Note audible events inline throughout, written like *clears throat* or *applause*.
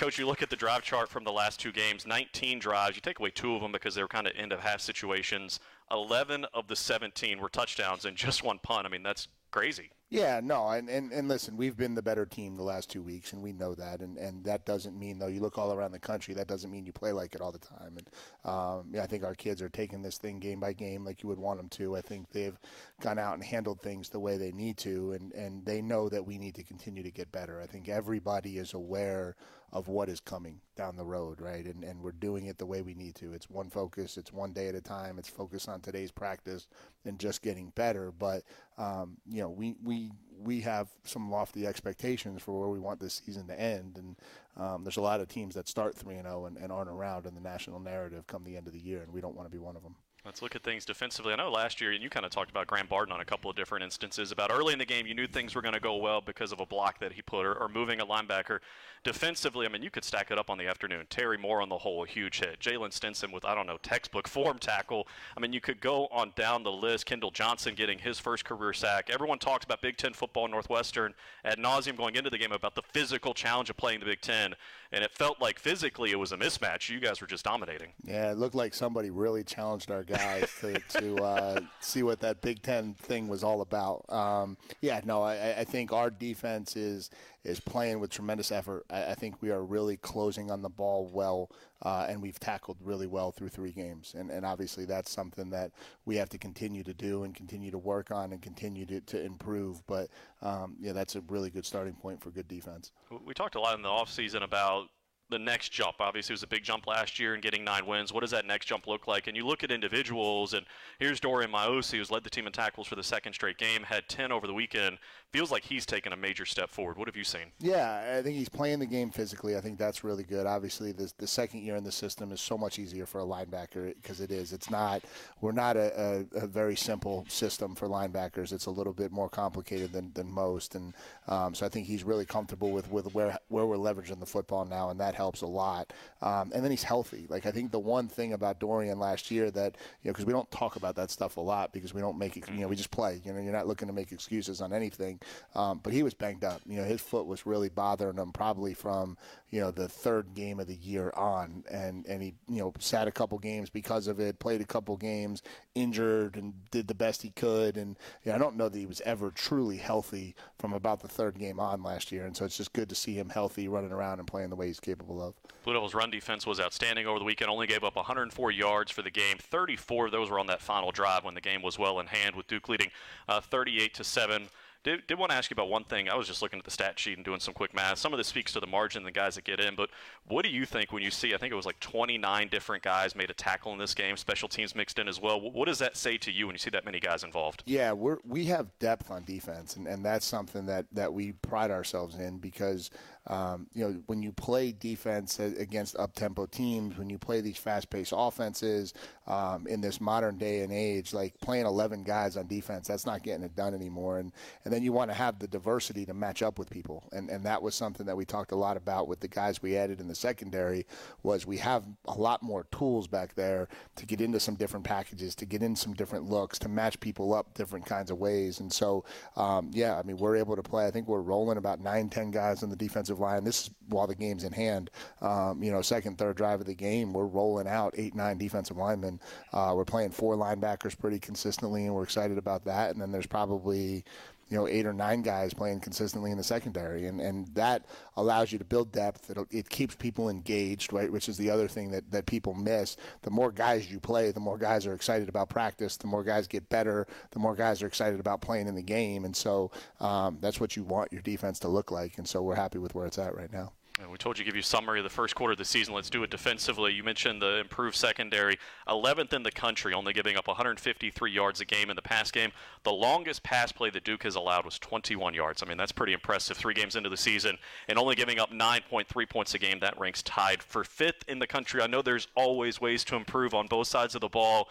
Coach, you look at the drive chart from the last two games 19 drives. You take away two of them because they were kind of end of half situations. 11 of the 17 were touchdowns and just one punt. I mean, that's crazy. Yeah, no, and, and, and listen, we've been the better team the last two weeks, and we know that, and, and that doesn't mean though you look all around the country, that doesn't mean you play like it all the time. And um, yeah, I think our kids are taking this thing game by game like you would want them to. I think they've gone out and handled things the way they need to, and and they know that we need to continue to get better. I think everybody is aware of what is coming down the road, right? And and we're doing it the way we need to. It's one focus. It's one day at a time. It's focus on today's practice and just getting better. But um, you know, we we we have some lofty expectations for where we want this season to end, and um, there's a lot of teams that start three and zero oh and aren't around in the national narrative come the end of the year, and we don't want to be one of them. Let's look at things defensively. I know last year, and you kind of talked about Graham Barton on a couple of different instances, about early in the game, you knew things were going to go well because of a block that he put or, or, moving a linebacker. Defensively, I mean, you could stack it up on the afternoon. Terry Moore on the whole, a huge hit. Jaylen Stinson with, I don't know, textbook form tackle. I mean, you could go on down the list. Kendall Johnson getting his first career sack. Everyone talks about Big Ten football Northwestern ad nauseum going into the game about the physical challenge of playing the Big Ten and it felt like physically it was a mismatch. You guys were just dominating. Yeah, it looked like somebody really challenged our guys to, to uh, see what that Big Ten thing was all about. Um, yeah, no, I, I, think our defense is is playing with tremendous effort. I, I think we are really closing on the ball well, uh, and we've tackled really well through three games. And, and obviously, that's something that we have to continue to do and continue to work on and continue to, to improve. But um, yeah, that's a really good starting point for good defense. We talked a lot in the offseason about the next jump. Obviously, it was a big jump last year and getting nine wins. What does that next jump look like? And you look at individuals, and here's Dorian Mausi, who's led the team in tackles for the second straight game, had 10 over the weekend feels like he's taken a major step forward. What have you seen? Yeah, I think he's playing the game physically. I think that's really good. Obviously, the, the second year in the system is so much easier for a linebacker because it is. It's not. We're not a, a, a, very simple system for linebackers. It's a little bit more complicated than, than most, and um, so I think he's really comfortable with, with where where we're leveraging the football now, and that helps a lot. Um, and then he's healthy. Like I think the one thing about Dorian last year that you know because we don't talk about that stuff a lot because we don't make it. You know, we just play. You know, you're not looking to make excuses on anything. Um, but he was banged up. You know, his foot was really bothering him probably from you know the third game of the year on, and and he you know sat a couple games because of it, played a couple games, injured, and did the best he could. And you know, I don't know that he was ever truly healthy from about the third game on last year. And so it's just good to see him healthy, running around and playing the way he's capable of. Blue Devils' run defense was outstanding over the weekend. Only gave up 104 yards for the game. 34 of those were on that final drive when the game was well in hand, with Duke leading uh, 38 to seven Did, did want to ask you about one thing. I was just looking at the stat sheet and doing some quick math. Some of this speaks to the margin, the guys that get in. But what do you think when you see? I think it was like 29 different guys made a tackle in this game. Special teams mixed in as well. What does that say to you when you see that many guys involved? Yeah, we're we have depth on defense, and, and that's something that that we pride ourselves in because um, you know, when you play defense against up-tempo teams, when you play these fast-paced offenses um, in this modern day and age, like playing 11 guys on defense, that's not getting it done anymore. And and then you want to have the diversity to match up with people, and and that was something that we talked a lot about with the guys we added in the secondary. Was we have a lot more tools back there to get into some different packages, to get in some different looks, to match people up different kinds of ways. And so, um, yeah, I mean, we're able to play. I think we're rolling about nine, ten guys on the defensive line. This is while the game's in hand. Um, you know, second, third drive of the game, we're rolling out eight, nine defensive linemen. Uh, we're playing four linebackers pretty consistently, and we're excited about that. And then there's probably you know eight or nine guys playing consistently in the secondary, and and that allows you to build depth. It, it keeps people engaged, right? Which is the other thing that that people miss. The more guys you play, the more guys are excited about practice. The more guys get better. The more guys are excited about playing in the game, and so um, that's what you want your defense to look like. And so we're happy with where it's at right now. We told you to give you summary of the first quarter of the season. Let's do it defensively. You mentioned the improved secondary, 11th in the country, only giving up 153 yards a game in the pass game. The longest pass play that Duke has allowed was 21 yards. I mean, that's pretty impressive. Three games into the season and only giving up 9.3 points a game. That ranks tied for fifth in the country. I know there's always ways to improve on both sides of the ball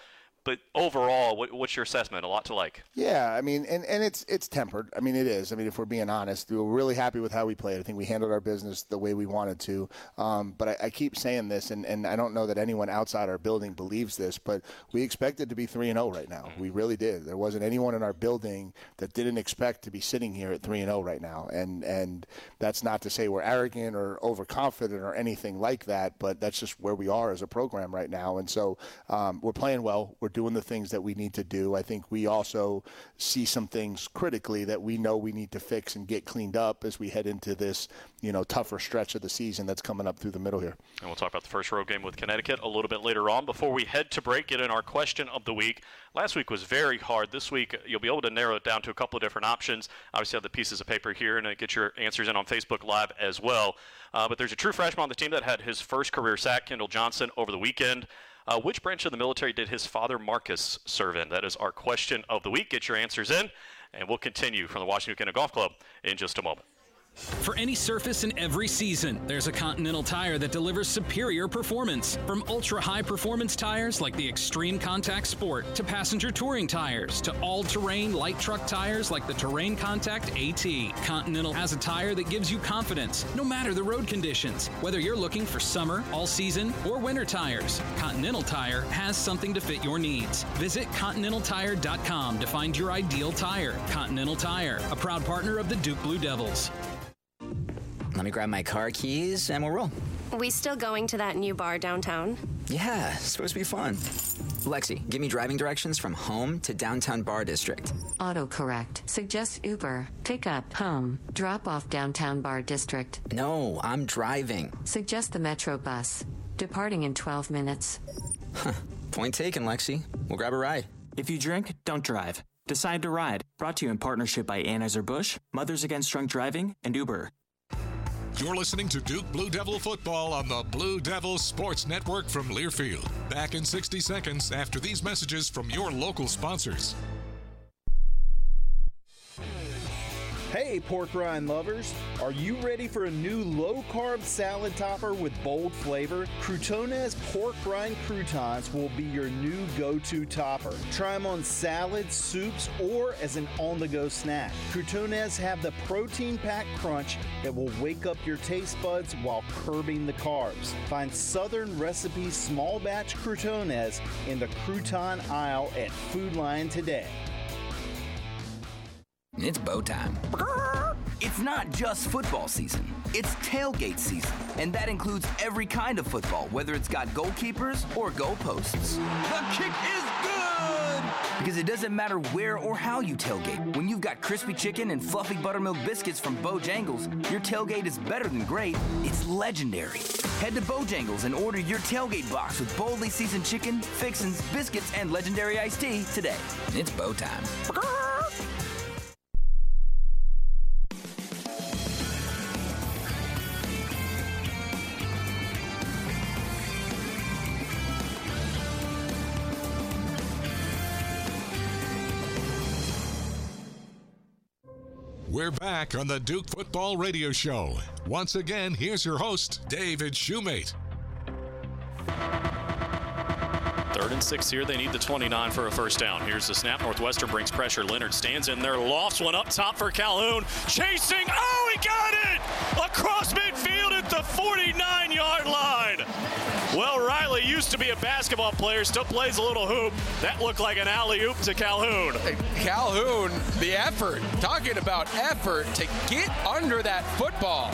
but overall, what, what's your assessment? A lot to like. Yeah, I mean, and, and it's it's tempered. I mean, it is. I mean, if we're being honest, we are really happy with how we played. I think we handled our business the way we wanted to. Um, but I, I, keep saying this, and, and I don't know that anyone outside our building believes this, but we expected to be three and zero oh right now. We really did. There wasn't anyone in our building that didn't expect to be sitting here at three and zero oh right now. And and that's not to say we're arrogant or overconfident or anything like that, but that's just where we are as a program right now. And so um, we're playing well. We're doing the things that we need to do. I think we also see some things critically that we know we need to fix and get cleaned up as we head into this, you know, tougher stretch of the season that's coming up through the middle here. And we'll talk about the first road game with Connecticut a little bit later on. Before we head to break, get in our question of the week. Last week was very hard. This week you'll be able to narrow it down to a couple of different options. Obviously, have the pieces of paper here and get your answers in on Facebook Live as well. Uh, but there's a true freshman on the team that had his first career sack, Kendall Johnson, over the weekend. Uh, which branch of the military did his father Marcus serve in? That is our question of the week. Get your answers in, and we'll continue from the Washington Golf Club in just a moment. For any surface in every season, there's a Continental tire that delivers superior performance. From ultra high performance tires like the Extreme Contact Sport to passenger touring tires to all terrain light truck tires like the Terrain Contact AT. Continental has a tire that gives you confidence no matter the road conditions. Whether you're looking for summer, all season, or winter tires, Continental Tire has something to fit your needs. Visit ContinentalTire.com to find your ideal tire. Continental Tire, a proud partner of the Duke Blue Devils. Let me grab my car keys and we'll roll. We still going to that new bar downtown? Yeah, it's supposed to be fun. Lexi, give me driving directions from home to downtown bar district. Autocorrect. Suggest Uber. Pick up home. Drop off downtown bar district. No, I'm driving. Suggest the Metro bus. Departing in 12 minutes. Huh. Point taken, Lexi. We'll grab a ride. If you drink, don't drive. Decide to ride. Brought to you in partnership by Anheuser-Busch, Mothers Against Drunk Driving, and Uber. You're listening to Duke Blue Devil football on the Blue Devil Sports Network from Learfield. Back in 60 seconds after these messages from your local sponsors. Hey, pork rind lovers! Are you ready for a new low carb salad topper with bold flavor? Crutones pork rind croutons will be your new go to topper. Try them on salads, soups, or as an on the go snack. Crutones have the protein packed crunch that will wake up your taste buds while curbing the carbs. Find Southern Recipe small batch crutones in the crouton aisle at Food Lion today. It's bow time. It's not just football season, it's tailgate season. And that includes every kind of football, whether it's got goalkeepers or goalposts. The kick is good! Because it doesn't matter where or how you tailgate. When you've got crispy chicken and fluffy buttermilk biscuits from Bojangles, your tailgate is better than great, it's legendary. Head to Bojangles and order your tailgate box with boldly seasoned chicken, fixins, biscuits, and legendary iced tea today. It's bow time. We're back on the Duke Football Radio Show. Once again, here's your host, David Shumate. Third and six here. They need the 29 for a first down. Here's the snap. Northwestern brings pressure. Leonard stands in there, lofts one up top for Calhoun. Chasing. Oh, he got it! Across midfield at the 49 yard line. Well, Riley used to be a basketball player, still plays a little hoop. That looked like an alley oop to Calhoun. Calhoun, the effort. Talking about effort to get under that football.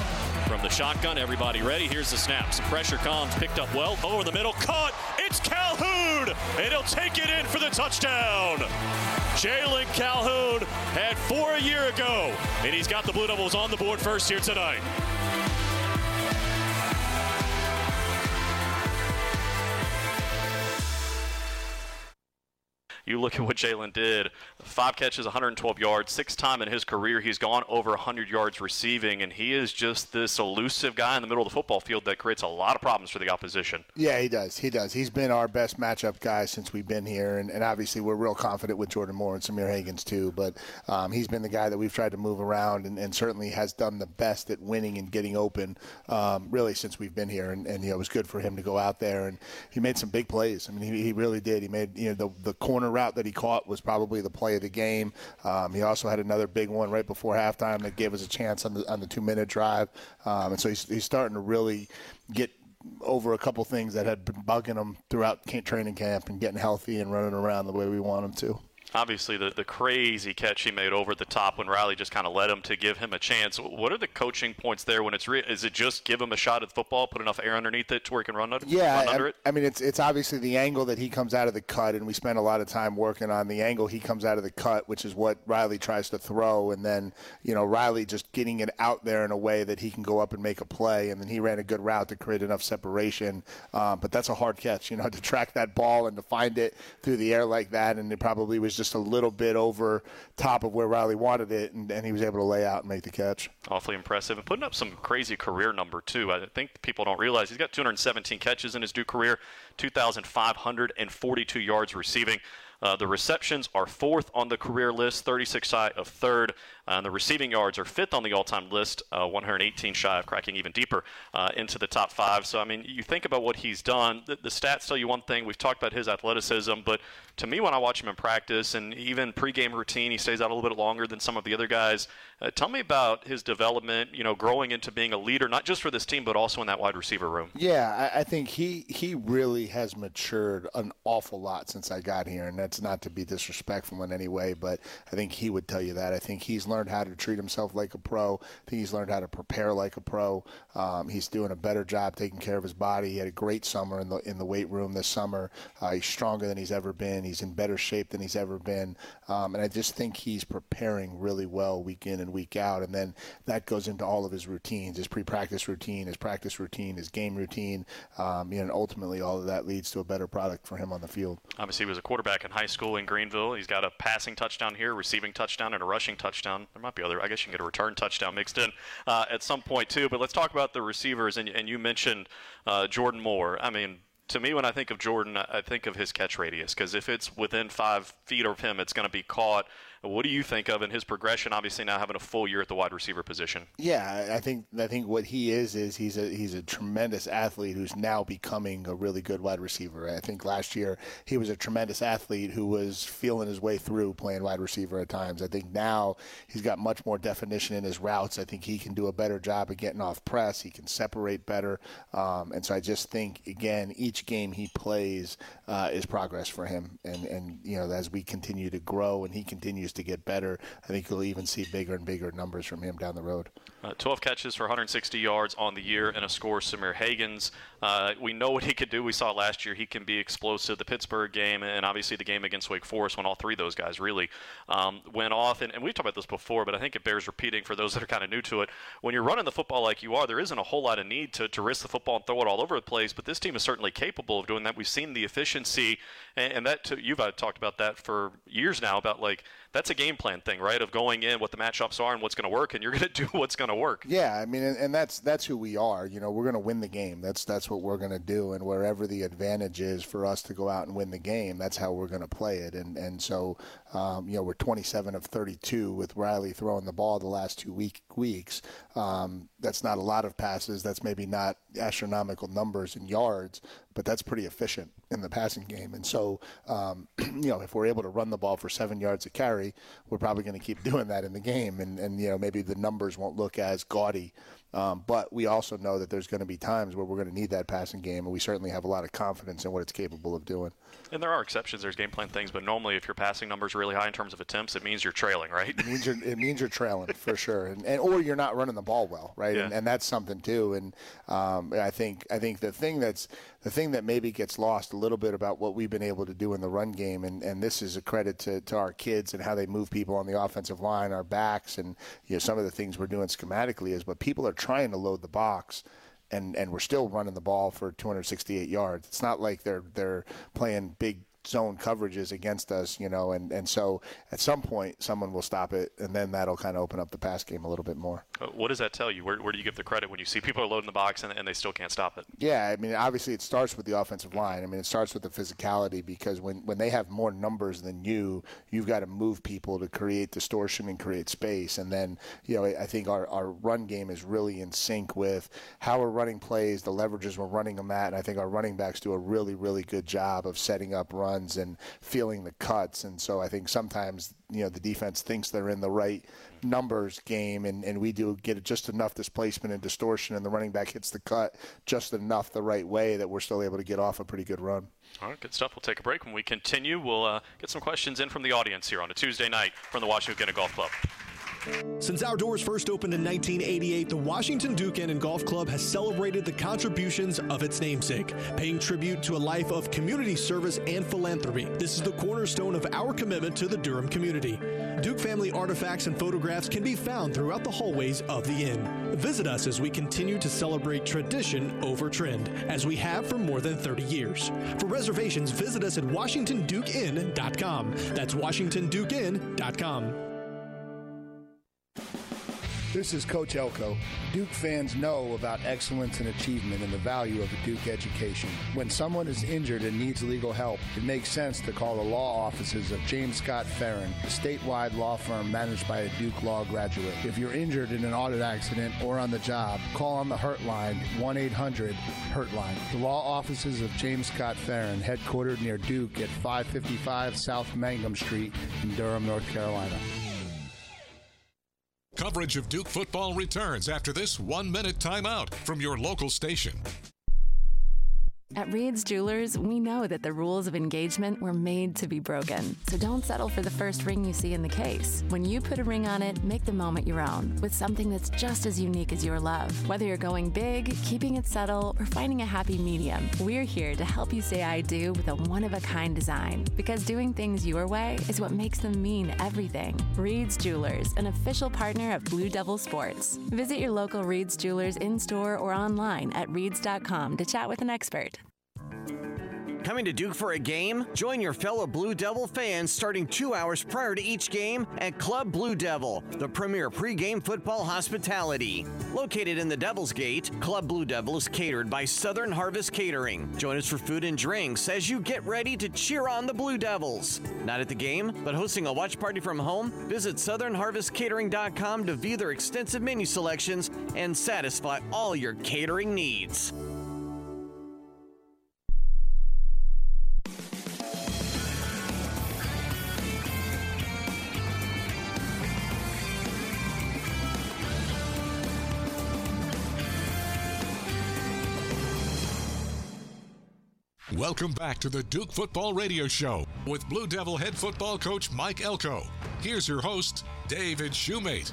From the shotgun, everybody ready. Here's the snap. Some pressure comes, picked up well. Over the middle, caught. It's Calhoun, and he'll take it in for the touchdown. Jalen Calhoun had four a year ago, and he's got the Blue Devils on the board first here tonight. You look at what Jalen did five catches, 112 yards. Six time in his career, he's gone over 100 yards receiving, and he is just this elusive guy in the middle of the football field that creates a lot of problems for the opposition. Yeah, he does. He does. He's been our best matchup guy since we've been here, and, and obviously we're real confident with Jordan Moore and Sahmir Hagans too. But um, he's been the guy that we've tried to move around, and, and certainly has done the best at winning and getting open, um, really since we've been here. And, and you know, it was good for him to go out there, and he made some big plays. I mean, he, he really did. He made you know the the corner route that he caught was probably the play of the game. Um, he also had another big one right before halftime that gave us a chance on the on the two minute drive, um, and so he's, he's starting to really get over a couple things that had been bugging him throughout training camp and getting healthy and running around the way we want him to obviously the, the crazy catch he made over the top when Riley just kind of led him to give him a chance. What are the coaching points there when it's re- is it just give him a shot at the football, put enough air underneath it to where he can run, under, it? yeah, run under I, it? I mean, it's it's obviously the angle that he comes out of the cut, and we spend a lot of time working on the angle he comes out of the cut, which is what Riley tries to throw, and then you know Riley just getting it out there in a way that he can go up and make a play, and then he ran a good route to create enough separation. Um, but that's a hard catch, you know, *laughs* to track that ball and to find it through the air like that, and it probably was just a little bit over top of where Riley wanted it, and, and he was able to lay out and make the catch. Awfully impressive, and putting up some crazy career number too. I think people don't realize he's got 217 catches in his Duke career, 2,542 yards receiving. Uh, the receptions are fourth on the career list, 36 shy of third. Uh, the receiving yards are fifth on the all-time list, uh, 118 shy of cracking even deeper uh, into the top five. So I mean, you think about what he's done. The, the, stats tell you one thing. We've talked about his athleticism, but to me, when I watch him in practice and even pregame routine, he stays out a little bit longer than some of the other guys. Uh, tell me about his development. You know, growing into being a leader, not just for this team, but also in that wide receiver room. Yeah, I, I think he he really has matured an awful lot since I got here, and that's not to be disrespectful in any way, but I think he would tell you that. I think he's learned how to treat himself like a pro. I think he's learned how to prepare like a pro. Um, he's doing a better job taking care of his body. He had a great summer in the in the weight room this summer. Uh, he's stronger than he's ever been. He's in better shape than he's ever been, um, and I just think he's preparing really well week in and week out. And then that goes into all of his routines, his pre-practice routine, his practice routine, his game routine. Um, you know, and ultimately all of that leads to a better product for him on the field. Obviously, he was a quarterback in high school in Greenville. He's got a passing touchdown here, receiving touchdown, and a rushing touchdown. There might be other. I guess you can get a return touchdown mixed in uh, at some point too. But let's talk about the receivers. And, and you mentioned uh, Jordan Moore. I mean, to me, when I think of Jordan, I think of his catch radius because if it's within five feet of him, it's going to be caught. What do you think of in his progression? Obviously, now having a full year at the wide receiver position. Yeah, I think I think what he is is he's a he's a tremendous athlete who's now becoming a really good wide receiver. I think last year he was a tremendous athlete who was feeling his way through playing wide receiver at times. I think now he's got much more definition in his routes. I think he can do a better job of getting off press. He can separate better, um, and so I just think again each game he plays uh, is progress for him. And and you know as we continue to grow and he continues to get better, I think you'll even see bigger and bigger numbers from him down the road. Uh, 12 catches for 160 yards on the year and a score. Sahmir Hagans, uh, we know what he could do. We saw last year he can be explosive. The Pittsburgh game and obviously the game against Wake Forest when all three of those guys really um, went off. And, and, we've talked about this before, but I think it bears repeating for those that are kind of new to it. When you're running the football like you are, there isn't a whole lot of need to, to risk the football and throw it all over the place. But this team is certainly capable of doing that. We've seen the efficiency, and, and that you've uh, talked about that for years now. About like that's a game plan thing, right? Of going in, what the matchups are, and what's going to work, and you're *laughs* going to do what's going to work. Yeah, I mean, and, and that's that's who we are. You know, we're going to win the game. That's that's what we're going to do, and wherever the advantage is for us to go out and win the game, that's how we're going to play it. And and so, um, you know, we're 27 of 32 with Riley throwing the ball the last two week weeks. Um, that's not a lot of passes. That's maybe not astronomical numbers in yards, but that's pretty efficient in the passing game. And so, um, *clears throat* you know, if we're able to run the ball for seven yards a carry, we're probably going to keep *laughs* doing that in the game. And, and, you know, maybe the numbers won't look as gaudy um, but we also know that there's going to be times where we're going to need that passing game, and we certainly have a lot of confidence in what it's capable of doing. And there are exceptions. There's game plan things, but normally, if your passing numbers are really high in terms of attempts, it means you're trailing, right? It means you're, it means you're trailing for *laughs* sure, and, and, or you're not running the ball well, right? Yeah. And, and that's something too. And um, I think I think the thing that's the thing that maybe gets lost a little bit about what we've been able to do in the run game, and, and this is a credit to, to our kids and how they move people on the offensive line, our backs, and you know some of the things we're doing schematically is, but people are trying to load the box and and we're still running the ball for 268 yards. It's not like they're they're playing big zone coverages against us, you know, and, and so at some point someone will stop it, and then that'll kind of open up the pass game a little bit more. What does that tell you? Where, where do you give the credit when you see people are loading the box and, and they still can't stop it? Yeah, I mean, obviously it starts with the offensive line. I mean, it starts with the physicality because when, when they have more numbers than you, you've got to move people to create distortion and create space. And then, you know, I think our, our run game is really in sync with how we're running plays, the leverages we're running them at, and I think our running backs do a really, really good job of setting up runs and feeling the cuts. And so I think sometimes you know the defense thinks they're in the right numbers game and, and we do get just enough displacement and distortion and the running back hits the cut just enough the right way that we're still able to get off a pretty good run. All right, good stuff. We'll take a break. When we continue, we'll uh, get some questions in from the audience here on a Tuesday night from the Washington Golf Club. Since our doors first opened in 1988, the Washington Duke Inn and Golf Club has celebrated the contributions of its namesake, paying tribute to a life of community service and philanthropy. This is the cornerstone of our commitment to the Durham community. Duke family artifacts and photographs can be found throughout the hallways of the inn. Visit us as we continue to celebrate tradition over trend, as we have for more than 30 years. For reservations, visit us at WashingtonDukeInn.com. That's WashingtonDukeInn.com. This is Coach Elko. Duke fans know about excellence and achievement and the value of a Duke education. When someone is injured and needs legal help, it makes sense to call the law offices of James Scott Farrin, a statewide law firm managed by a Duke Law graduate. If you're injured in an auto accident or on the job, call on the Hurt Line, 1 800 Hurt Line. The law offices of James Scott Farrin, headquartered near Duke at 555 South Mangum Street in Durham, North Carolina. Coverage of Duke football returns after this one minute timeout from your local station. At Reed's Jewelers, we know that the rules of engagement were made to be broken. So don't settle for the first ring you see in the case. When you put a ring on it, make the moment your own with something that's just as unique as your love. Whether you're going big, keeping it subtle, or finding a happy medium, we're here to help you say I do with a one of a kind design. Because doing things your way is what makes them mean everything. Reed's Jewelers, an official partner of Blue Devil Sports. Visit your local Reed's Jewelers in store or online at reeds.com to chat with an expert. Coming to Duke for a game? Join your fellow Blue Devil fans starting two hours prior to each game at Club Blue Devil, the premier pregame football hospitality. Located in the Devil's Gate, Club Blue Devil is catered by Southern Harvest Catering. Join us for food and drinks as you get ready to cheer on the Blue Devils. Not at the game, but hosting a watch party from home? Visit SouthernHarvestCatering.com to view their extensive menu selections and satisfy all your catering needs. Welcome back to the Duke Football Radio Show with Blue Devil head football coach Mike Elko. Here's your host, David Shumate.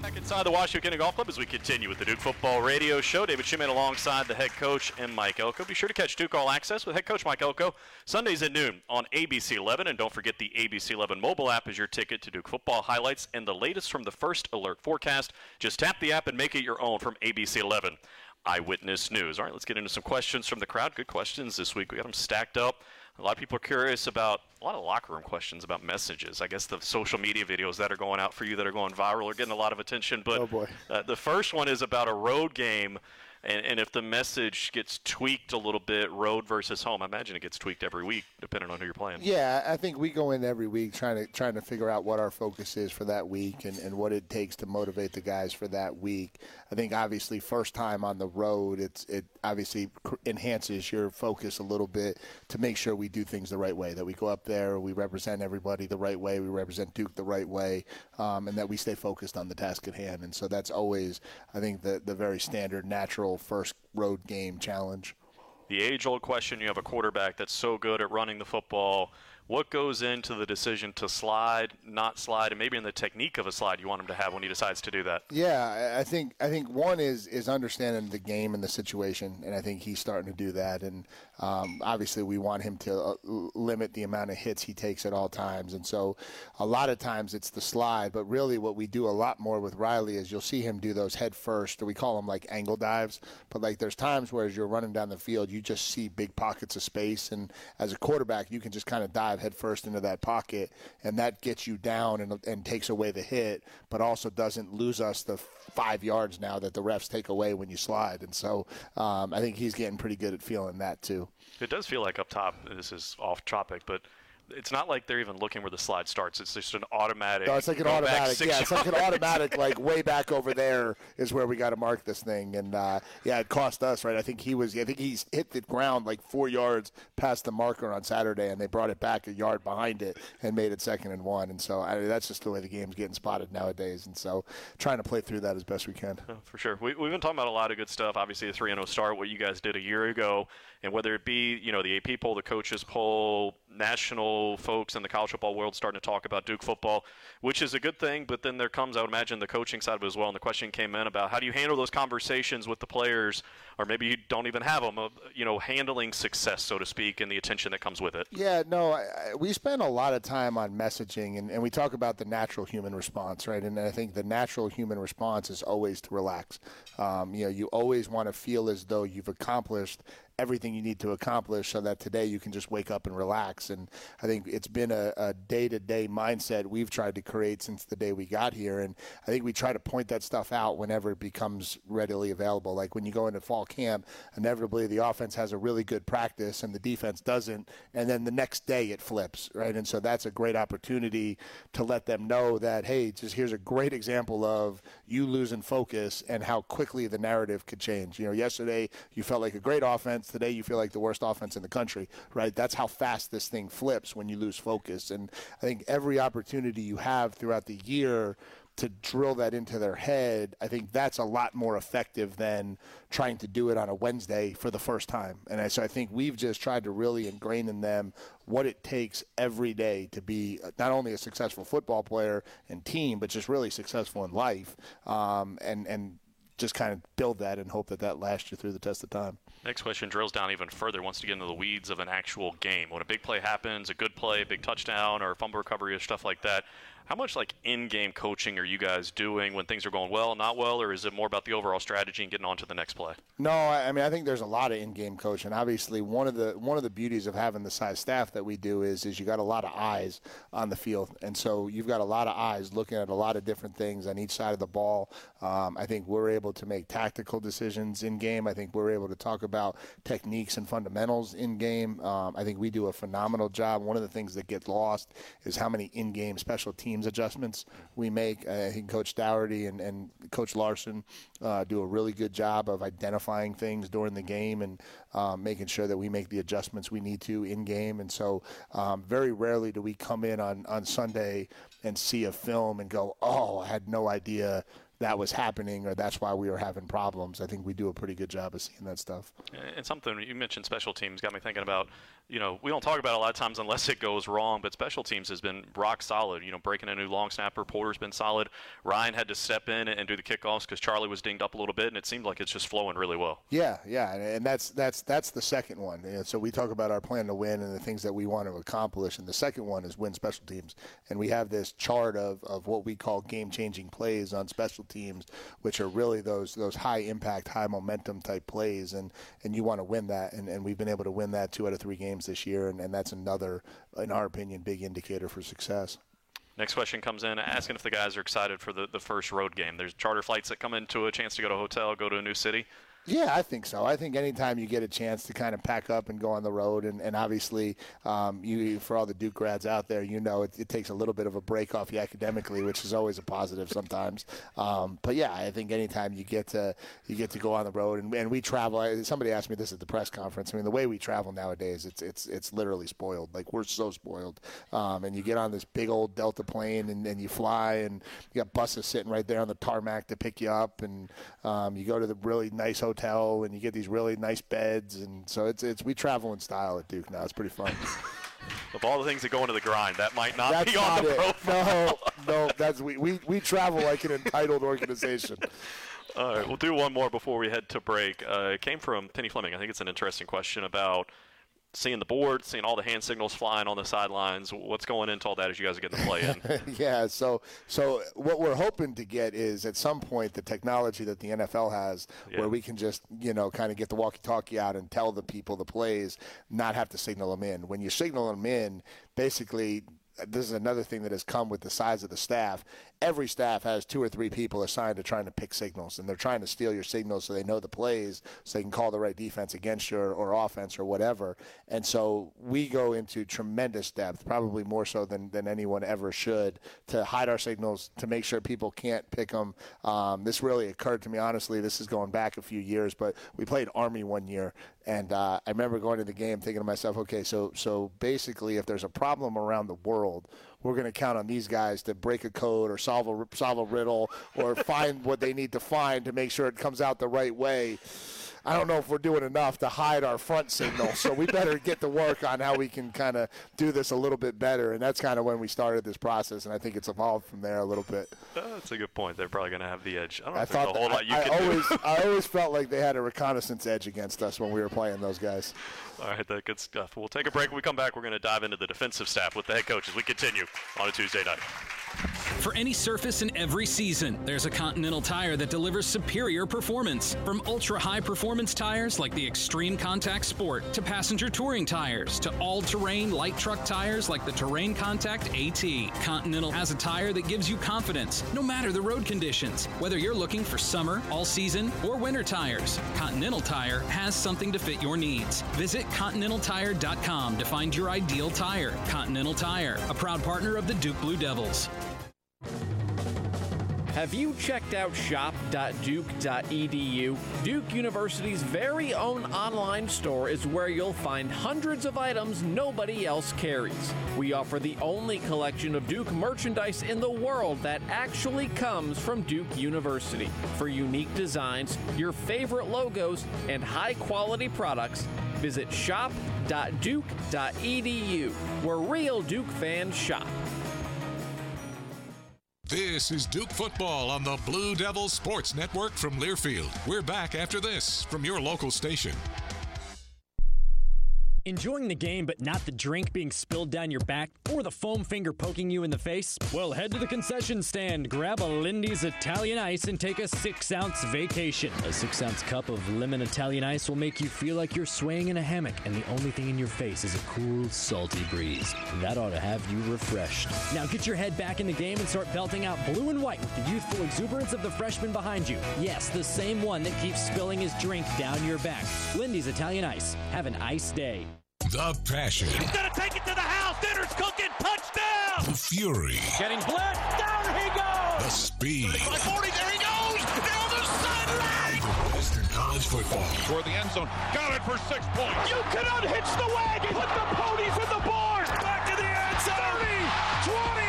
Back inside the Washington Golf Club as we continue with the Duke Football Radio Show. David Shumate alongside the head coach and Mike Elko. Be sure to catch Duke All Access with head coach Mike Elko Sundays at noon on ABC 11. And don't forget the ABC 11 mobile app is your ticket to Duke football highlights and the latest from the first alert forecast. Just tap the app and make it your own from ABC 11. Eyewitness News. All right, let's get into some questions from the crowd. Good questions this week. We got them stacked up. A lot of people are curious about a lot of locker room questions about messages. I guess the social media videos that are going out for you that are going viral are getting a lot of attention. But oh boy. Uh, the first one is about a road game and, and if the message gets tweaked a little bit, road versus home, I imagine it gets tweaked every week, depending on who you're playing. Yeah, I think we go in every week trying to trying to figure out what our focus is for that week and, and what it takes to motivate the guys for that week. I think obviously first time on the road, it's it obviously enhances your focus a little bit to make sure we do things the right way. That we go up there, we represent everybody the right way, we represent Duke the right way, um, and that we stay focused on the task at hand. And so that's always, I think, the the very standard natural first road game challenge. The age old question you have a quarterback that's so good at running the football what goes into the decision to slide, not slide, and maybe in the technique of a slide you want him to have when he decides to do that? Yeah, I think I think one is is understanding the game and the situation, and I think he's starting to do that. And um, obviously, we want him to uh, limit the amount of hits he takes at all times. And so, a lot of times it's the slide, but really what we do a lot more with Riley is you'll see him do those head first, or we call them like angle dives. But like there's times where as you're running down the field, you just see big pockets of space, and as a quarterback, you can just kind of dive head first into that pocket, and that gets you down and, and takes away the hit, but also doesn't lose us the five yards now that the refs take away when you slide. And so um, I think he's getting pretty good at feeling that too. It does feel like up top. This is off topic, but it's not like they're even looking where the slide starts. It's just an automatic. No, it's like an automatic. Yeah, it's like an automatic. Like *laughs* way back over there is where we got to mark this thing, and uh, yeah, it cost us right. I think he was. I think he's hit the ground like four yards past the marker on Saturday, and they brought it back a yard behind it and made it second and one. And so I mean, that's just the way the game's getting spotted nowadays. And so trying to play through that as best we can. Oh, for sure, we, we've been talking about a lot of good stuff. Obviously, the three and zero start, what you guys did a year ago, and whether it be you know the AP poll, the coaches poll, national folks in the college football world starting to talk about Duke football, which is a good thing. But then there comes, I would imagine, the coaching side of it as well. And the question came in about how do you handle those conversations with the players, or maybe you don't even have them, of, you know, handling success, so to speak, and the attention that comes with it. Yeah, no, I, I, we spend a lot of time on messaging, and, and we talk about the natural human response, right? And I think the natural human response is always to relax. Um, you know, you always want to feel as though you've accomplished everything you need to accomplish so that today you can just wake up and relax. And I think it's been a day to day mindset we've tried to create since the day we got here. And I think we try to point that stuff out whenever it becomes readily available. Like when you go into fall camp, inevitably the offense has a really good practice and the defense doesn't. And then the next day it flips, right? And so that's a great opportunity to let them know that, hey, just here's a great example of you losing focus and how quickly the narrative could change. You know, yesterday you felt like a great offense today you feel like the worst offense in the country, right? That's how fast this thing flips when you lose focus. And I think every opportunity you have throughout the year to drill that into their head, I think that's a lot more effective than trying to do it on a Wednesday for the first time. And so I think we've just tried to really ingrain in them what it takes every day to be not only a successful football player and team, but just really successful in life. Um, and and just kind of build that and hope that that lasts you through the test of time. Next question drills down even further, wants to get into the weeds of an actual game. When a big play happens, a good play, a big touchdown, or fumble recovery, or stuff like that, how much like in-game coaching are you guys doing when things are going well, not well, or is it more about the overall strategy and getting on to the next play? No, I mean I think there's a lot of in-game coaching. Obviously, one of the one of the beauties of having the size staff that we do is is you got a lot of eyes on the field, and so you've got a lot of eyes looking at a lot of different things on each side of the ball. Um, I think we're able to make tactical decisions in game. I think we're able to talk about techniques and fundamentals in game. Um, I think we do a phenomenal job. One of the things that gets lost is how many in-game special teams adjustments we make. I think Coach Dougherty and, and Coach Larson uh, do a really good job of identifying things during the game and um, making sure that we make the adjustments we need to in game. And so, um, very rarely do we come in on, on Sunday and see a film and go, oh, I had no idea that was happening or that's why we were having problems. I think we do a pretty good job of seeing that stuff. And something you mentioned special teams got me thinking about, you know, we don't talk about it a lot of times unless it goes wrong, but special teams has been rock solid. You know, breaking a new long snapper, Porter's been solid. Ryan had to step in and do the kickoffs because Charlie was dinged up a little bit, and it seemed like it's just flowing really well. Yeah, yeah, and that's that's that's the second one. And so we talk about our plan to win and the things that we want to accomplish, and the second one is win special teams. And we have this chart of, of what we call game changing plays on special teams, which are really those those high impact, high momentum type plays, and and you want to win that, and, and we've been able to win that two out of three games this year, and, and that's another, in our opinion, big indicator for success. Next question comes in asking if the guys are excited for the, the first road game. There's charter flights that come into a chance to go to a hotel, go to a new city. Yeah, I think so. I think anytime you get a chance to kind of pack up and go on the road, and, and obviously, um, you for all the Duke grads out there, you know it, it, takes a little bit of a break off you academically, which is always a positive sometimes. Um, but yeah, I think anytime you get to you get to go on the road, and, and we travel. Somebody asked me this at the press conference. I mean, the way we travel nowadays, it's it's it's literally spoiled. Like we're so spoiled. Um, and you get on this big old Delta plane, and, and you fly, and you got buses sitting right there on the tarmac to pick you up, and um, you go to the really nice hotel hotel, and you get these really nice beds, and so it's it's we travel in style at Duke now. It's pretty fun. *laughs* of all the things that go into the grind, that might not that's be on not the it. profile. No, no, that's we, we we travel like an entitled organization. *laughs* All right, we'll do one more before we head to break. Uh, it came from Penny Fleming. I think it's an interesting question about seeing the board, seeing all the hand signals flying on the sidelines. What's going into all that as you guys are getting the play in? *laughs* yeah, so so what we're hoping to get is at some point the technology that the NFL has, yeah. where we can just you know kind of get the walkie-talkie out and tell the people the plays, not have to signal them in. When you signal them in, basically this is another thing that has come with the size of the staff every staff has two or three people assigned to trying to pick signals, and they're trying to steal your signals so they know the plays, so they can call the right defense against you or, or offense or whatever. And so we go into tremendous depth, probably more so than, than anyone ever should, to hide our signals to make sure people can't pick them. Um, this really occurred to me, honestly. This is going back a few years, but we played Army one year, and uh, I remember going to the game thinking to myself, okay, so so basically, if there's a problem around the world we're going to count on these guys to break a code or solve a solve a riddle or *laughs* find what they need to find to make sure it comes out the right way. I don't know if we're doing enough to hide our front signal. So we better get to work on how we can kind of do this a little bit better. And that's kind of when we started this process. And I think it's evolved from there a little bit. Uh, that's a good point. They're probably going to have the edge. I don't I thought a whole lot you I, can always. *laughs* I always felt like they had a reconnaissance edge against us when we were playing those guys. All right, that good stuff. We'll take a break. When we come back, we're going to dive into the defensive staff with the head coaches. We continue on a Tuesday night. For any surface in every season, there's a Continental tire that delivers superior performance. From ultra high performance tires like the Extreme Contact Sport to passenger touring tires to all terrain light truck tires like the Terrain Contact AT. Continental has a tire that gives you confidence no matter the road conditions. Whether you're looking for summer, all season, or winter tires, Continental Tire has something to fit your needs. Visit ContinentalTire.com to find your ideal tire. Continental Tire, a proud partner of the Duke Blue Devils. Have you checked out shop.duke.edu? Duke University's very own online store is where you'll find hundreds of items nobody else carries. We offer the only collection of Duke merchandise in the world that actually comes from Duke University. For unique designs, your favorite logos, and high quality products, visit shop.duke.edu, where real Duke fans shop. This is Duke football on the Blue Devils Sports Network from Learfield. We're back after this from your local station. Enjoying the game, but not the drink being spilled down your back or the foam finger poking you in the face? Well, head to the concession stand, grab a Lindy's Italian Ice, and take a six ounce vacation. A six ounce cup of lemon Italian Ice will make you feel like you're swaying in a hammock, and the only thing in your face is a cool, salty breeze. That ought to have you refreshed. Now get your head back in the game and start belting out blue and white with the youthful exuberance of the freshman behind you. Yes, the same one that keeps spilling his drink down your back. Lindy's Italian Ice. Have an ice day. The passion. He's going to take it to the house. Dinner's cooking. Touchdown. The fury. Getting blitzed. Down he goes. The speed. By 40. There he goes. Down the sideline. Western College football. Toward the end zone. Got it for six points. You cannot hitch the wagon. Put the ponies in the barn. Back to the end zone. 30, 20.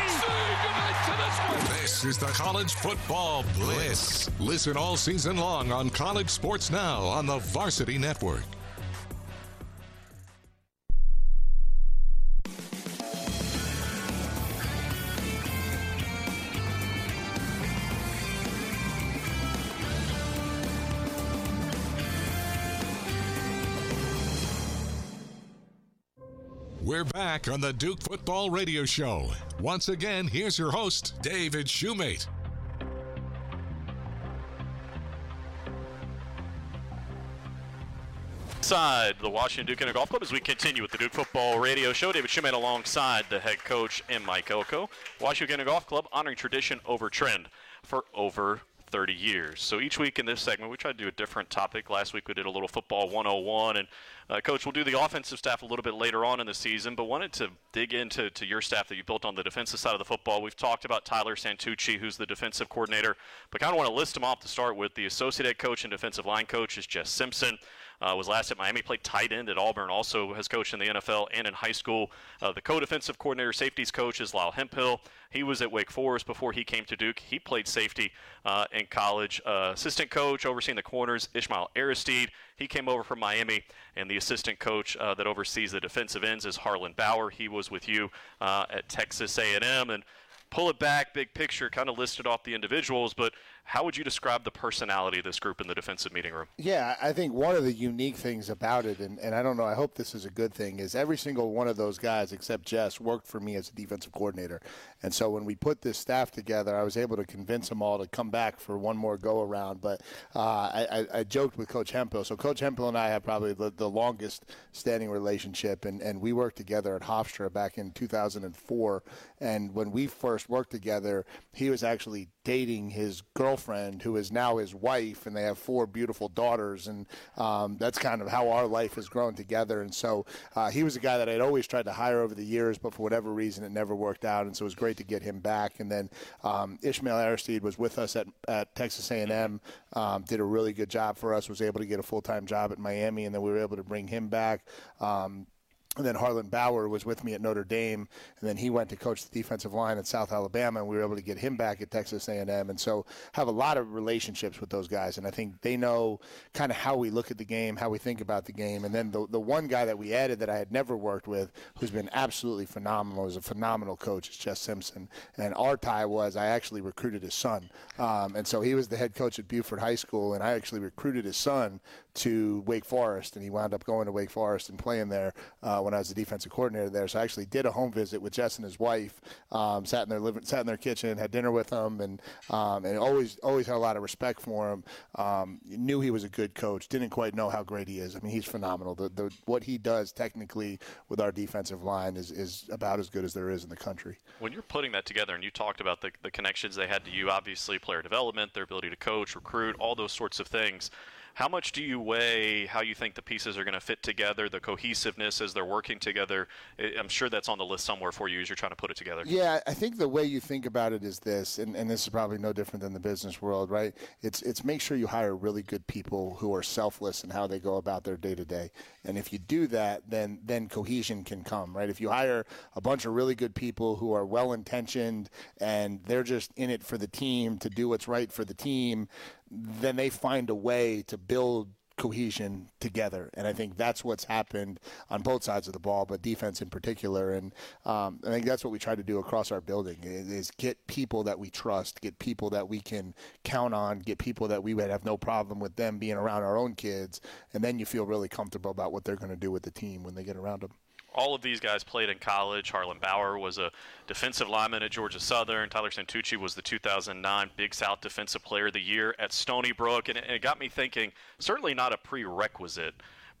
This is the College Football Bliss. Listen all season long on College Sports Now on the Varsity Network. We're back on the Duke Football Radio Show. Once again, here's your host, David Shumate. Side the Washington Duke Inter Golf Club as we continue with the Duke Football Radio Show. David Shumate alongside the head coach and Mike Elko. Washington Golf Club honoring tradition over trend for over 30 years. So each week in this segment, we try to do a different topic. Last week we did a little football 101, and uh, Coach, we'll do the offensive staff a little bit later on in the season, but wanted to dig into to your staff that you built on the defensive side of the football. We've talked about Tyler Santucci, who's the defensive coordinator, but kind of want to list them off to start with. The associate head coach and defensive line coach is Jess Simpson. Uh, was last at Miami, played tight end at Auburn, also has coached in the NFL and in high school. Uh, the co-defensive coordinator, safeties coach is Lyle Hemphill. He was at Wake Forest before he came to Duke. He played safety uh, in college. Uh, assistant coach overseeing the corners, Ishmael Aristide. He came over from Miami, and the assistant coach uh, that oversees the defensive ends is Harlan Bauer. He was with you uh, at Texas A&M, and pull it back, big picture, kind of listed off the individuals, but how would you describe the personality of this group in the defensive meeting room? Yeah, I think one of the unique things about it, and, and I don't know, I hope this is a good thing, is every single one of those guys except Jess worked for me as a defensive coordinator. And so when we put this staff together, I was able to convince them all to come back for one more go around. But uh, I, I, joked with Coach Hemphill. So Coach Hemphill and I have probably the, the longest standing relationship, and, and we worked together at Hofstra back in 2004. And when we first worked together, he was actually dating his girlfriend, who is now his wife, and they have four beautiful daughters. And um, that's kind of how our life has grown together. And so uh, he was a guy that I'd always tried to hire over the years, but for whatever reason, it never worked out. And so it was great to get him back. And then um, Ishmael Aristide was with us at, at Texas A&M, um, did a really good job for us, was able to get a full time job at Miami, and then we were able to bring him back. Um, and then Harlan Bauer was with me at Notre Dame, and then he went to coach the defensive line at South Alabama, and we were able to get him back at Texas A&M, and so have a lot of relationships with those guys, and I think they know kind of how we look at the game, how we think about the game, and then the the one guy that we added that I had never worked with, who's been absolutely phenomenal, is a phenomenal coach, is Jess Simpson, and our tie was I actually recruited his son, um, and so he was the head coach at Buford High School, and I actually recruited his son to Wake Forest, and he wound up going to Wake Forest and playing there. Uh, when I was the defensive coordinator there. So I actually did a home visit with Jess and his wife. Um, sat in their living, sat in their kitchen, had dinner with them, and um, and always always had a lot of respect for him. Um, knew he was a good coach. Didn't quite know how great he is. I mean, he's phenomenal. The, the what he does technically with our defensive line is is about as good as there is in the country. When you're putting that together, and you talked about the the connections they had to you, obviously player development, their ability to coach, recruit, all those sorts of things. How much do you weigh how you think the pieces are going to fit together, the cohesiveness as they're working together? I'm sure that's on the list somewhere for you as you're trying to put it together. Yeah, I think the way you think about it is this, and, and this is probably no different than the business world, right? It's it's make sure you hire really good people who are selfless in how they go about their day to day. And if you do that, then then cohesion can come, right? If you hire a bunch of really good people who are well intentioned and they're just in it for the team to do what's right for the team, then they find a way to build cohesion together. And I think that's what's happened on both sides of the ball, but defense in particular. And um, I think that's what we try to do across our building is get people that we trust, get people that we can count on, get people that we would have no problem with them being around our own kids. And then you feel really comfortable about what they're going to do with the team when they get around them all of these guys played in college. Harlan Bauer was a defensive lineman at Georgia Southern. Tyler Santucci was the 2009 Big South Defensive Player of the Year at Stony Brook. And it got me thinking, certainly not a prerequisite,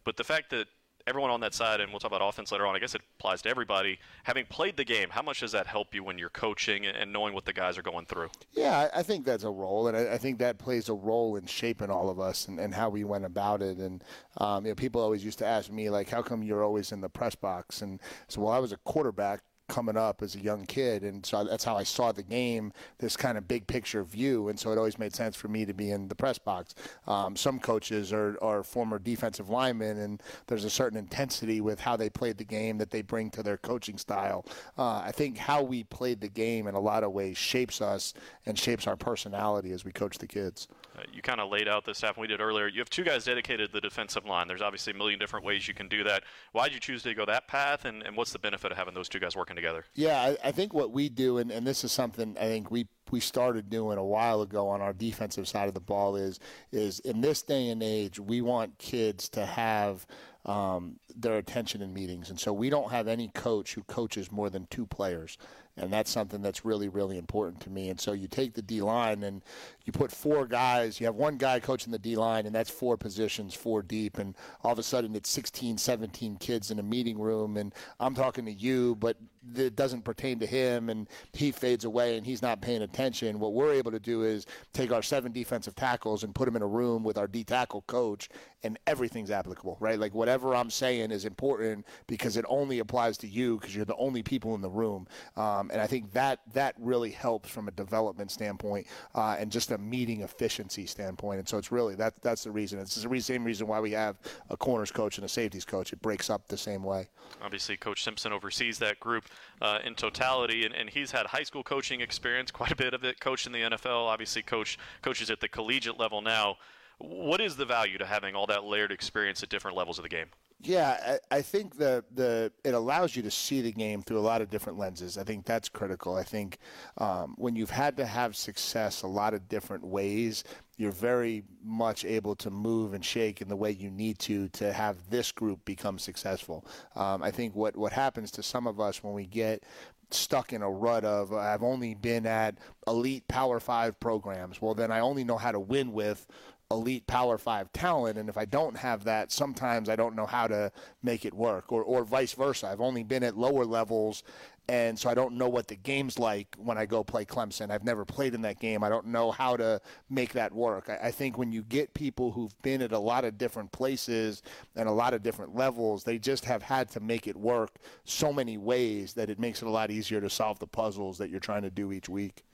but the fact that everyone on that side, and we'll talk about offense later on. I guess it applies to everybody. Having played the game, how much does that help you when you're coaching and knowing what the guys are going through? Yeah, I think that's a role, and I think that plays a role in shaping all of us and, and how we went about it. And um, you know, people always used to ask me like, "How come you're always in the press box?" And so, well, I was a quarterback coming up as a young kid, and so that's how I saw the game, this kind of big picture view, and so it always made sense for me to be in the press box. Um, some coaches are, are former defensive linemen, and there's a certain intensity with how they played the game that they bring to their coaching style. Uh, I think how we played the game in a lot of ways shapes us and shapes our personality as we coach the kids. Uh, you kind of laid out the staff we did earlier. You have two guys dedicated to the defensive line. There's obviously a million different ways you can do that. Why did you choose to go that path, and, and what's the benefit of having those two guys working together? Yeah, I, I think what we do, and, and this is something I think we we started doing a while ago on our defensive side of the ball is is in this day and age we want kids to have um, their attention in meetings. And so we don't have any coach who coaches more than two players and that's something that's really really important to me. And so you take the D line and you put four guys. You have one guy coaching the D line, and that's four positions, four deep, and all of a sudden it's 16, 17 kids in a meeting room, and I'm talking to you, but it doesn't pertain to him, and he fades away and he's not paying attention. What we're able to do is take our seven defensive tackles and put them in a room with our D tackle coach, and everything's applicable, right? Like whatever I'm saying is important because it only applies to you because you're the only people in the room, um, and I think that that really helps from a development standpoint uh, and just a meeting efficiency standpoint. And so it's really that that's the reason. It's the same reason why we have a corners coach and a safeties coach. It breaks up the same way. Obviously, Coach Simpson oversees that group uh, in totality, and, and he's had high school coaching experience, *laughs* quite a bit of it, coached in the NFL. Obviously, coach coaches at the collegiate level now. What is the value to having all that layered experience at different levels of the game? Yeah, I, I, think the the it allows you to see the game through a lot of different lenses. I think that's critical. I think um, when you've had to have success a lot of different ways, you're very much able to move and shake in the way you need to to have this group become successful. Um, I think what what happens to some of us when we get stuck in a rut of I've only been at elite Power Five programs. Well, then I only know how to win with elite Power Five talent, and if I don't have that, sometimes I don't know how to make it work, or or vice versa. I've only been at lower levels, and so I don't know what the game's like when I go play Clemson. I've never played in that game. I don't know how to make that work. I, I think when you get people who've been at a lot of different places and a lot of different levels, they just have had to make it work so many ways that it makes it a lot easier to solve the puzzles that you're trying to do each week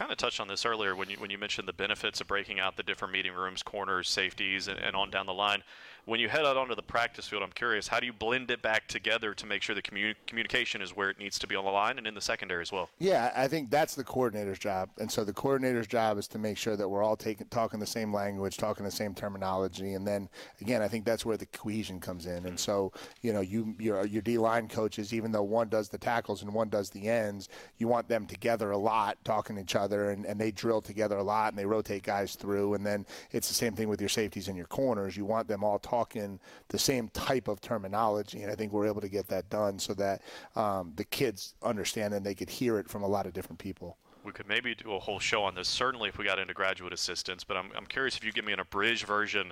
kind of touched on this earlier when you when you mentioned the benefits of breaking out the different meeting rooms, corners, safeties, and, and on down the line when you head out onto the practice field, I'm curious, how do you blend it back together to make sure the commu- communication is where it needs to be on the line and in the secondary as well? Yeah, I think that's the coordinator's job. And so the coordinator's job is to make sure that we're all taking, talking the same language, talking the same terminology. And then, again, I think that's where the cohesion comes in. And hmm. so, you know, you your, your D line coaches, even though one does the tackles and one does the ends, you want them together a lot, talking to each other, and, and they drill together a lot and they rotate guys through. And then it's the same thing with your safeties and your corners. You want them all talking talking the same type of terminology. And I think we're able to get that done so that um, the kids understand and they could hear it from a lot of different people we could maybe do a whole show on this. Certainly, if we got into graduate assistants, but I'm, I'm curious if you give me an abridged version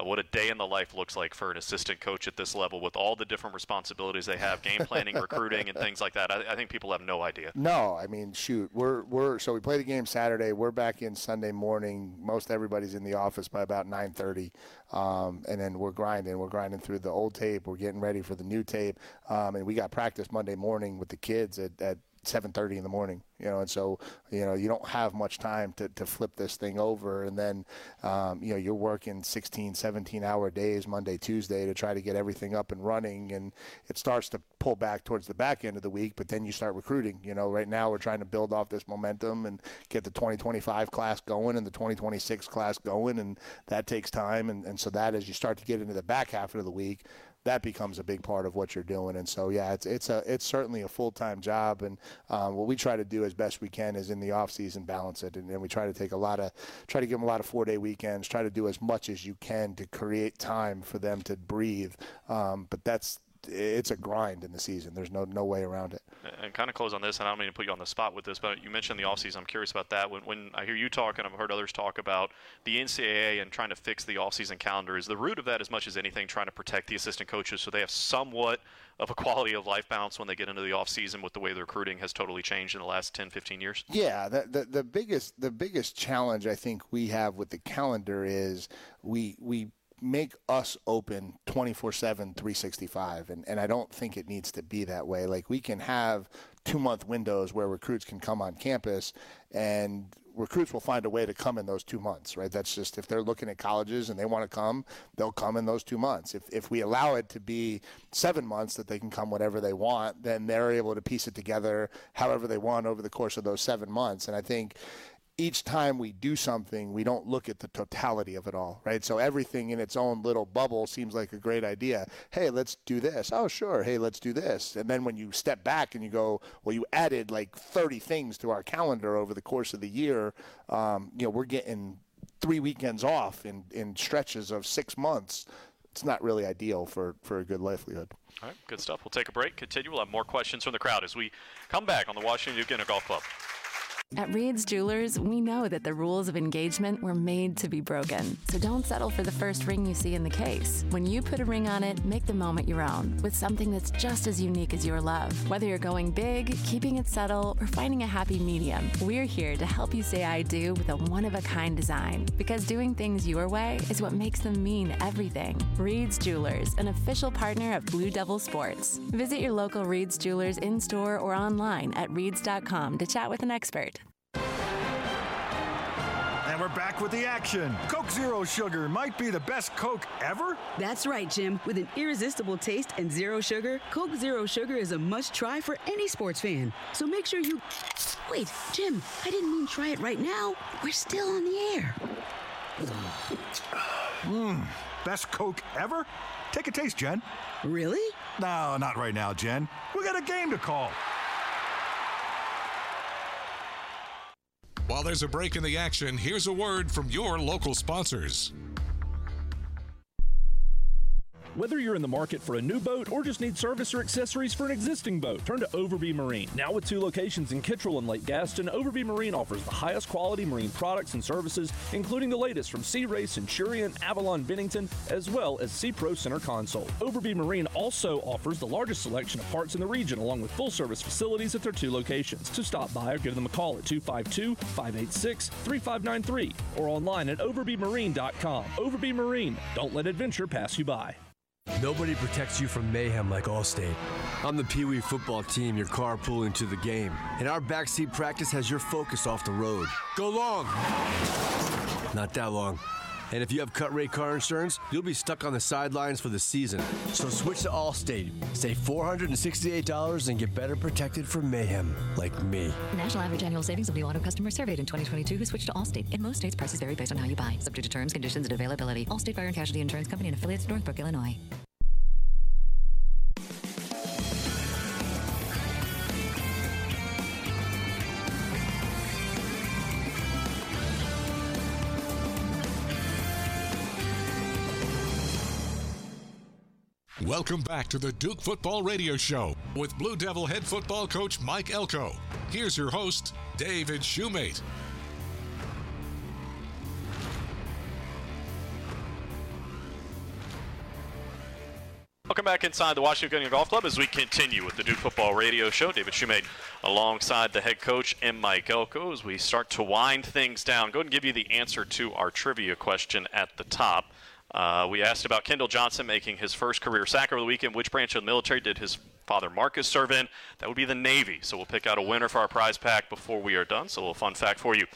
uh, what a day in the life looks like for an assistant coach at this level with all the different responsibilities they have, game planning, *laughs* recruiting, and things like that. I, I, think people have no idea. No, I mean, shoot, we're we're so we play the game Saturday. We're back in Sunday morning. Most everybody's in the office by about 9:30, um, and then we're grinding. We're grinding through the old tape. We're getting ready for the new tape, um, and we got practice Monday morning with the kids at, at 7:30 in the morning, you know, and so you know you don't have much time to, to flip this thing over, and then um, you know you're working 16, 17 hour days Monday, Tuesday to try to get everything up and running, and it starts to pull back towards the back end of the week, but then you start recruiting. You know, right now we're trying to build off this momentum and get the 2025 class going and the 2026 class going, and that takes time, and, and so that as you start to get into the back half of the week, that becomes a big part of what you're doing. And so, yeah, it's it's a it's certainly a full time job. And um, what we try to do as best we can is in the off season balance it, and, and we try to take a lot of try to give them a lot of four day weekends. Try to do as much as you can to create time for them to breathe. Um, but that's it's a grind in the season. There's no no way around it. And kind of close on this, and I don't mean to put you on the spot with this, but you mentioned the offseason. I'm curious about that. When, when I hear you talk, and I've heard others talk about the NCAA and trying to fix the offseason calendar, is the root of that as much as anything trying to protect the assistant coaches so they have somewhat of a quality of life balance when they get into the offseason with the way the recruiting has totally changed in the last 10, 15 years? Yeah, the, the, the biggest the biggest challenge I think we have with the calendar is we we make us open 24 7 365 and, and i don't think it needs to be that way. Like we can have two month windows where recruits can come on campus and recruits will find a way to come in those two months right? That's just if they're looking at colleges and they want to come they'll come in those two months. If, if we allow it to be seven months that they can come whatever they want then they're able to piece it together however they want over the course of those seven months. And i think each time we do something, we don't look at the totality of it all, right? So everything in its own little bubble seems like a great idea. Hey, let's do this. Oh, sure. Hey, let's do this. And then when you step back and you go, well, you added like 30 things to our calendar over the course of the year, um, you know, we're getting three weekends off in, in stretches of six months. It's not really ideal for, for a good livelihood. All right, good stuff. We'll take a break, continue. We'll have more questions from the crowd as we come back on the Washington Duke Inn Golf Club. At Reed's Jewelers, we know that the rules of engagement were made to be broken. So don't settle for the first ring you see in the case. When you put a ring on it, make the moment your own with something that's just as unique as your love. Whether you're going big, keeping it subtle, or finding a happy medium, we're here to help you say I do with a one of a kind design. Because doing things your way is what makes them mean everything. Reed's Jewelers, an official partner of Blue Devil Sports. Visit your local Reed's Jewelers in store or online at reeds.com to chat with an expert. And we're back with the action. Coke Zero Sugar might be the best Coke ever. That's right, Jim. With an irresistible taste and zero sugar, Coke Zero Sugar is a must try for any sports fan. So make sure you. Wait, Jim, I didn't mean try it right now. We're still on the air. Mmm, *sighs* best Coke ever? Take a taste, Jen. Really? No, not right now, Jen. We got a game to call. While there's a break in the action, here's a word from your local sponsors. Whether you're in the market for a new boat or just need service or accessories for an existing boat, turn to Overby Marine. Now with two locations in Kittrell and Lake Gaston, Overby Marine offers the highest quality marine products and services, including the latest from Sea Ray, Centurion, Avalon, Bennington, as well as Sea Pro Center Console. Overby Marine also offers the largest selection of parts in the region, along with full service facilities at their two locations. To stop by or give them a call at 252 586 3593 or online at overbymarine.com. Overby Marine. Don't let adventure pass you by. Nobody protects you from mayhem like Allstate. I'm the Pee Wee football team you're carpooling to the game, and our backseat practice has your focus off the road. Go long! Not that long. And if you have cut rate car insurance, you'll be stuck on the sidelines for the season. So switch to Allstate. Save $468 and get better protected from mayhem like me. National average annual savings of new auto customers surveyed in 2022 who switched to Allstate. In most states, prices vary based on how you buy, subject to terms, conditions, and availability. Allstate Fire and Casualty Insurance Company and affiliates, Northbrook, Illinois. Welcome back to the Duke Football Radio Show with Blue Devil head football coach Mike Elko. Here's your host, David Shumate. Welcome back inside the Washington Golf Club as we continue with the Duke Football Radio Show. David Shumate alongside the head coach and Mike Elko as we start to wind things down. Go ahead and give you the answer to our trivia question at the top. Uh, we asked about Kendall Johnson making his first career sack over the weekend. Which branch of the military did his father Marcus serve in? That would be the Navy. So we'll pick out a winner for our prize pack before we are done. So a little fun fact for you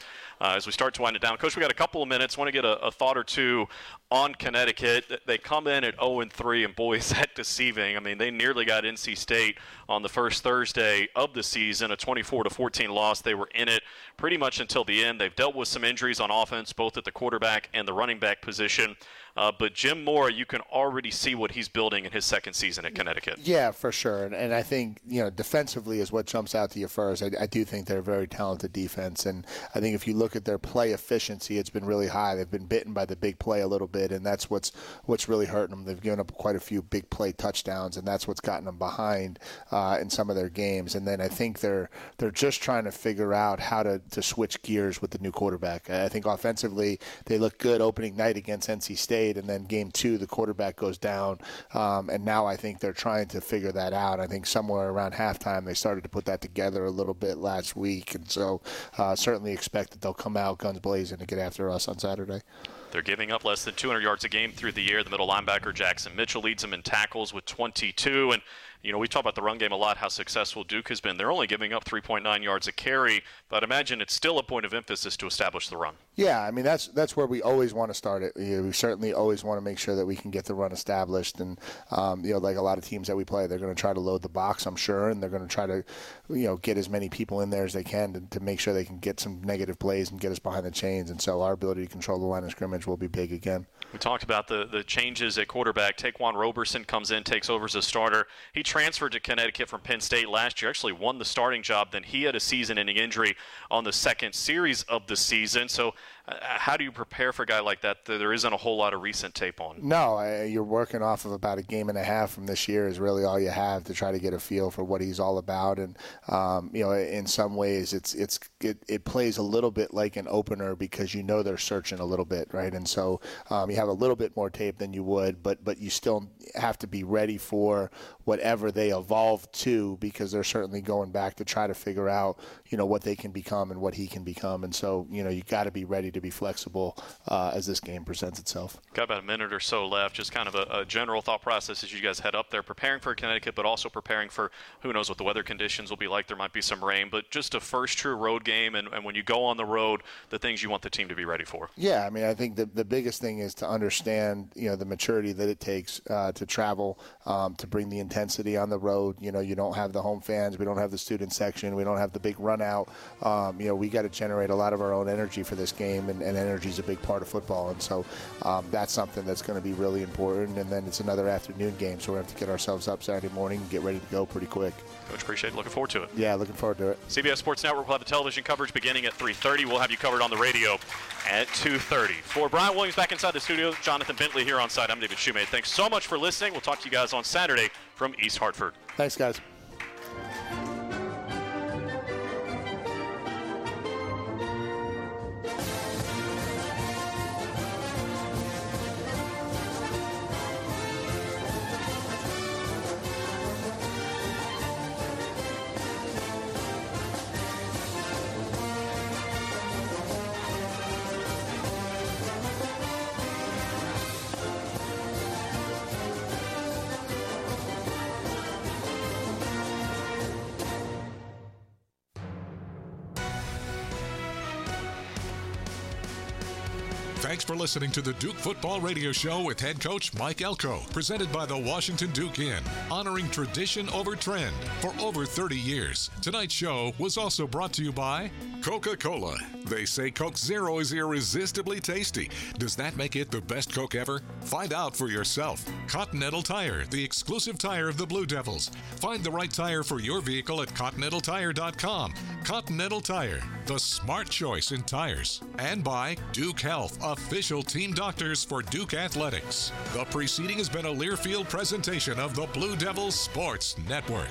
as we start to wind it down. Coach, we got a couple of minutes. Want to get a, a thought or two on Connecticut. They come in at 0 and 3, and boy, *laughs* is that deceiving. I mean, they nearly got NC State on the first Thursday of the season, a 24 to 14 loss. They were in it pretty much until the end. They've dealt with some injuries on offense, both at the quarterback and the running back position. Uh, but Jim Mora, you can already see what he's building in his second season at Connecticut. Yeah, for sure. And, and I think, you know, defensively is what jumps out to you first. I, I, do think they're a very talented defense. And I think if you look at their play efficiency, it's been really high. They've been bitten by the big play a little bit, and that's what's what's really hurting them. They've given up quite a few big play touchdowns, and that's what's gotten them behind uh, in some of their games. And then I think they're they're just trying to figure out how to, to switch gears with the new quarterback. I think offensively, they look good opening night against NC State and then game two, the quarterback goes down. Um, and now I think they're trying to figure that out. I think somewhere around halftime, they started to put that together a little bit last week. And so uh, certainly expect that they'll come out guns blazing to get after us on Saturday. They're giving up less than 200 yards a game through the year. The middle linebacker, Jackson Mitchell, leads them in tackles with 22. And you know, we talk about the run game a lot, how successful Duke has been. They're only giving up 3.9 yards a carry, but imagine it's still a point of emphasis to establish the run. Yeah, I mean that's that's where we always want to start it. You know, we certainly always want to make sure that we can get the run established, and um, you know, like a lot of teams that we play, they're going to try to load the box, I'm sure, and they're going to try to, you know, get as many people in there as they can to, to make sure they can get some negative plays and get us behind the chains. And so our ability to control the line of scrimmage will be big again. We talked about the the changes at quarterback. Taquan Roberson comes in, takes over as a starter. He transferred to Connecticut from Penn State last year. Actually won the starting job. Then he had a season-ending injury on the second series of the season. So how do you prepare for a guy like that that there isn't a whole lot of recent tape on? No, you're working off of about a game and a half from this year is really all you have to try to get a feel for what he's all about. And um, you know, in some ways, it's it's it, it plays a little bit like an opener because you know they're searching a little bit, right? And so um, you have a little bit more tape than you would, but but you still have to be ready for whatever they evolve to because they're certainly going back to try to figure out you know what they can become and what he can become. And so you know you got to be ready to be flexible uh, as this game presents itself. Got about a minute or so left. Just kind of a, a, general thought process as you guys head up there, preparing for Connecticut, but also preparing for who knows what the weather conditions will be like. There might be some rain, but just a first true road game, and, and when you go on the road, the things you want the team to be ready for. Yeah, I mean, I think the the biggest thing is to understand you know the maturity that it takes uh, to travel, um, to bring the intensity on the road. You know, you don't have the home fans, we don't have the student section, we don't have the big run out. Um, you know, we got to generate a lot of our own energy for this game, and, and energy is a big part of football, and so um, that's something that's going to be really important. And then it's another afternoon game, so we have to get ourselves up Saturday morning and get ready to go pretty quick. Coach, appreciate it. Looking forward to it. Yeah, looking forward to it. CBS Sports Network will have the television coverage beginning at 3:30. We'll have you covered on the radio at 2:30. For Brian Williams back inside the studio, Jonathan Bentley here on site. I'm David Shumate. Thanks so much for listening. We'll talk to you guys on Saturday from East Hartford. Thanks, guys. Thanks for listening to the Duke Football Radio Show with head coach Mike Elko, presented by the Washington Duke Inn, honoring tradition over trend for over 30 years. Tonight's show was also brought to you by Coca Cola. They say Coke Zero is irresistibly tasty. Does that make it the best Coke ever? Find out for yourself. Continental Tire, the exclusive tire of the Blue Devils. Find the right tire for your vehicle at ContinentalTire.com. Continental Tire, the smart choice in tires. And by Duke Health, official team doctors for Duke Athletics. The preceding has been a Learfield presentation of the Blue Devils Sports Network.